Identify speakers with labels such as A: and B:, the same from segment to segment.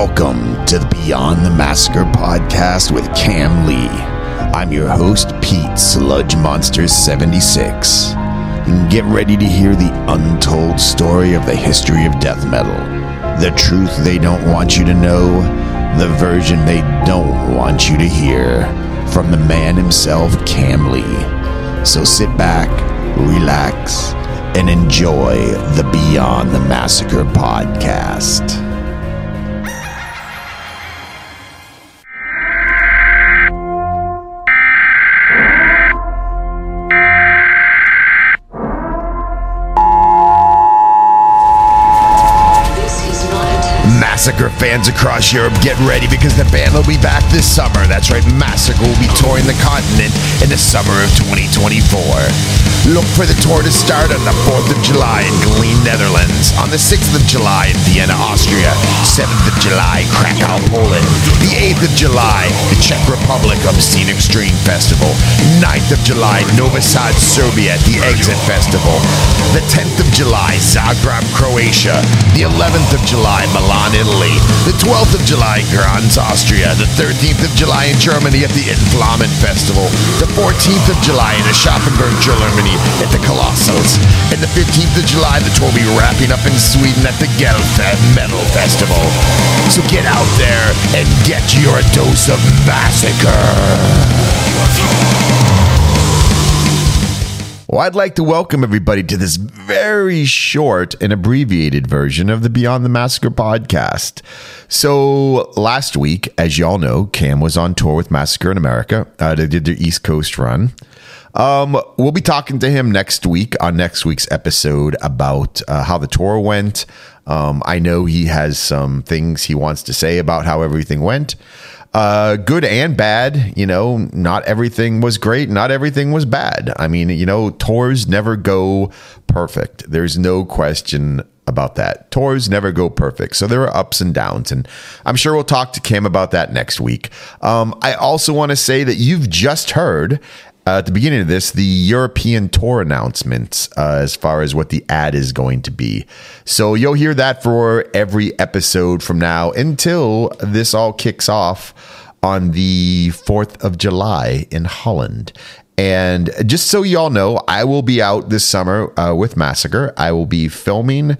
A: Welcome to the Beyond the Massacre podcast with Kam Lee. I'm your host, Pete Sludge Monsters 76. And get ready to hear the untold story of the history of death metal. The truth they don't want you to know, the version they don't want you to hear. From the man himself, Kam Lee. So sit back, relax, and enjoy the Beyond the Massacre podcast. Massacre fans across Europe, get ready because the band will be back this summer. That's right, Massacre will be touring the continent in the summer of 2024. Look for the tour to start on the 4th of July in Geleen, Netherlands, on the 6th of July in Vienna, Austria, 7th of July, Krakow, Poland, the 8th of July, the Czech Republic Obscene Extreme Festival, 9th of July, Novi Sad, Serbia at the Exit Festival, the 10th of July, Zagreb, Croatia, the 11th of July, Milan, Italy, Italy. The 12th of July, in Graz, Austria. The 13th of July in Germany at the In Flammen Festival. The 14th of July in Aschaffenburg, Germany at the Colossals. And the 15th of July, the tour will be wrapping up in Sweden at the Gefle Metal Festival. So get out there and get your dose of massacre. Well, I'd like to welcome everybody to this very short and abbreviated version of the Beyond the Massacre podcast. So, last week, as y'all know, Kam was on tour with Massacre in America. Uh, they did their East Coast run. Um, we'll be talking to him next week on next week's episode about uh, how the tour went. Um, I know he has some things he wants to say about how everything went uh, good and bad. You know, not everything was great, not everything was bad. I mean, you know, tours never go perfect. There's no question about that. Tours never go perfect. So there are ups and downs. And I'm sure we'll talk to Kim about that next week. Um, I also want to say that you've just heard uh, at the beginning of this, the European tour announcements uh, as far as what the ad is going to be. So you'll hear that for every episode from now until this all kicks off on the 4th of July in Holland. And just so y'all know, I will be out this summer uh, with Massacre. I will be filming,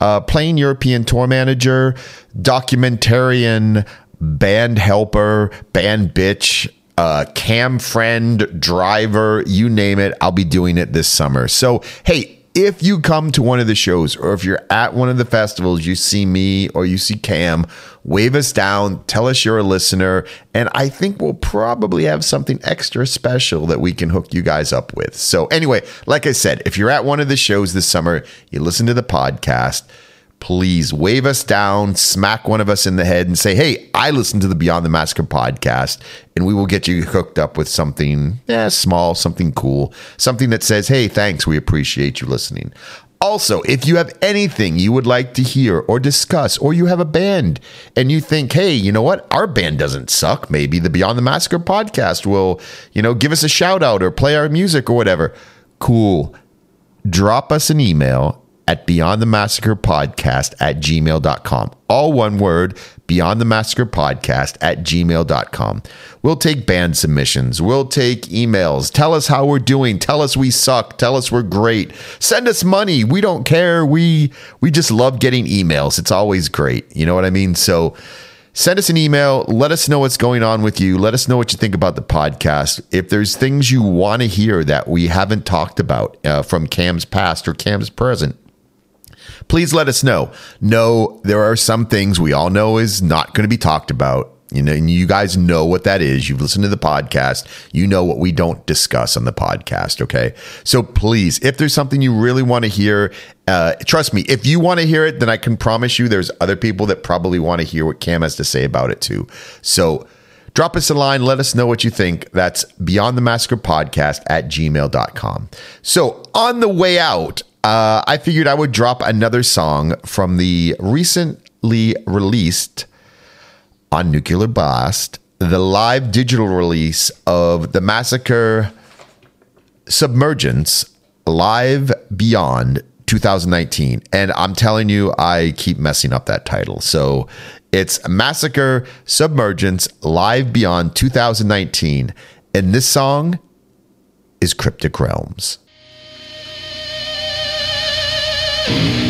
A: uh, playing European tour manager, documentarian, band helper, band bitch uh, cam friend, driver, you name it. I'll be doing it this summer. So, hey, if you come to one of the shows or if you're at one of the festivals, you see me or you see Kam, wave us down, tell us you're a listener, and I think we'll probably have something extra special that we can hook you guys up with. So, anyway, like I said, if you're at one of the shows this summer, you listen to the podcast please wave us down, smack one of us in the head, and say, Hey, I listen to the Beyond the Massacre podcast, and we will get you hooked up with something yeah, small, something cool, something that says, Hey, thanks, we appreciate you listening. Also, if you have anything you would like to hear or discuss, or you have a band and you think, hey, you know what? Our band doesn't suck. Maybe the Beyond the Massacre podcast will, you know, give us a shout out or play our music or whatever. Cool. Drop us an email at Beyond the Massacre Podcast at gmail.com. All one word, Beyond the Massacre Podcast at gmail.com. We'll take band submissions. We'll take emails. Tell us how we're doing. Tell us we suck. Tell us we're great. Send us money. We don't care. We we just love getting emails. It's always great. You know what I mean? So send us an email. Let us know what's going on with you. Let us know what you think about the podcast. If there's things you want to hear that we haven't talked about uh, from Kam's past or Kam's present, please let us know. No, there are some things we all know is not going to be talked about. You know, and you guys know what that is. You've listened to the podcast. You know what we don't discuss on the podcast. Okay. So please, if there's something you really want to hear, uh, trust me, if you want to hear it, then I can promise you there's other people that probably want to hear what Kam has to say about it too. So drop us a line. Let us know what you think. That's Beyond the Massacre Podcast at gmail.com. So on the way out, uh, I figured I would drop another song from the recently released on Nuclear Blast, the live digital release of the Massacre Submergence Live Beyond 2019. And I'm telling you, I keep messing up that title. So It's Massacre Submergence Live Beyond 2019. And this song is Cryptic Realms.
B: Fire!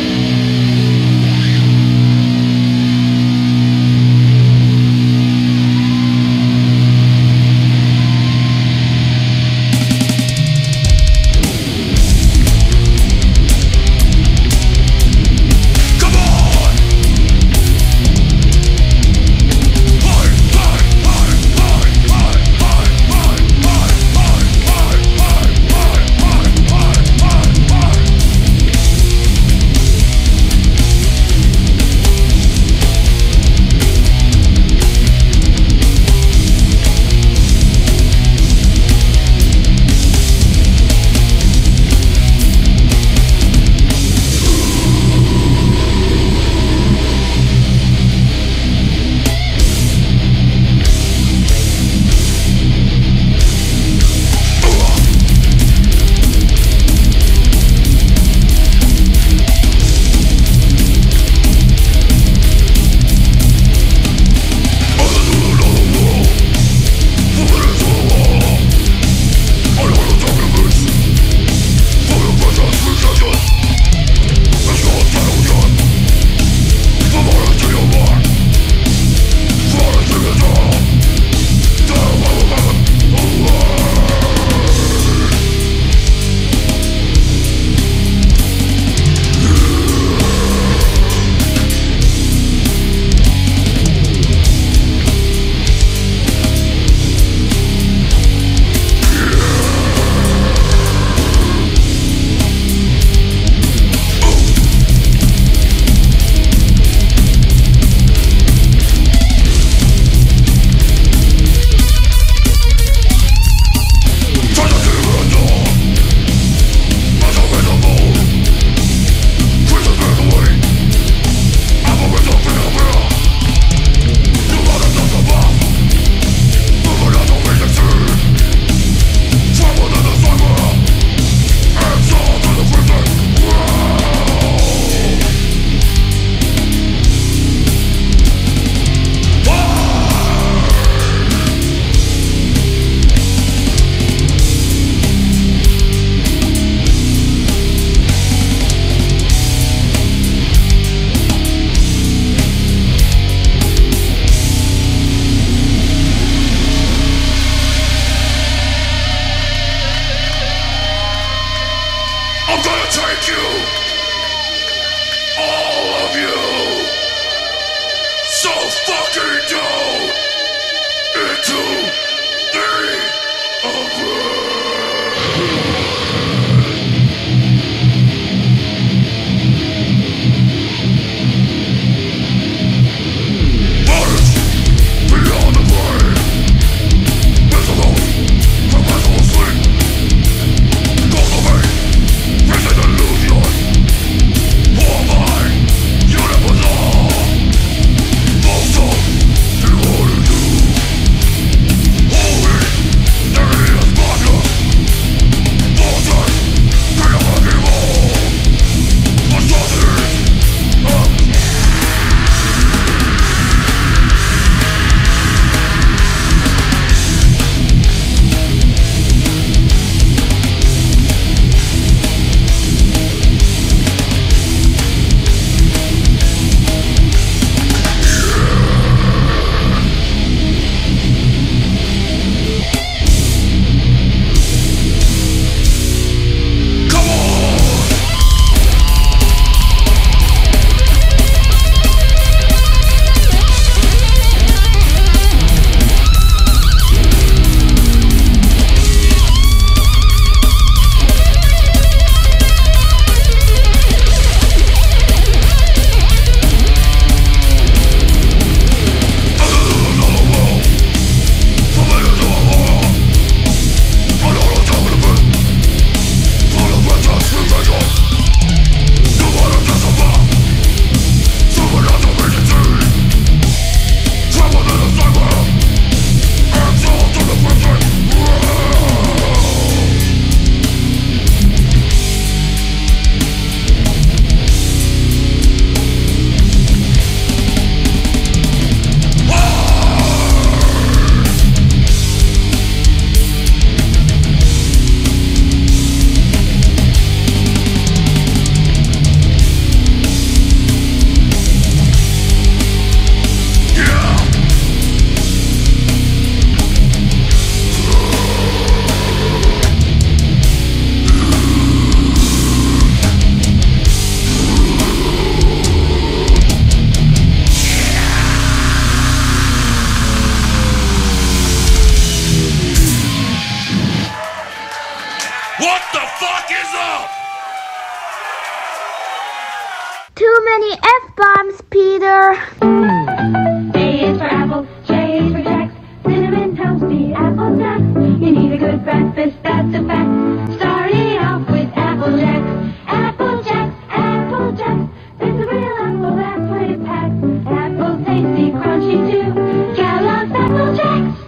C: Too many F bombs, Peter.
D: A is for apple, J is for Jack. Cinnamon toasty apple jack. You need a good breakfast, that's a fact. Starting off with apple jacks. Apple jacks, apple jacks. It's a real apple that play pack. Apple tasty, crunchy too. Kellogg's apple jacks.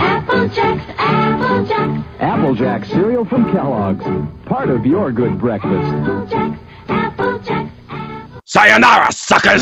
D: Apple jacks, apple jacks.
E: Applejack cereal from Kellogg's. Part of your good breakfast.
B: Sayonara, suckers!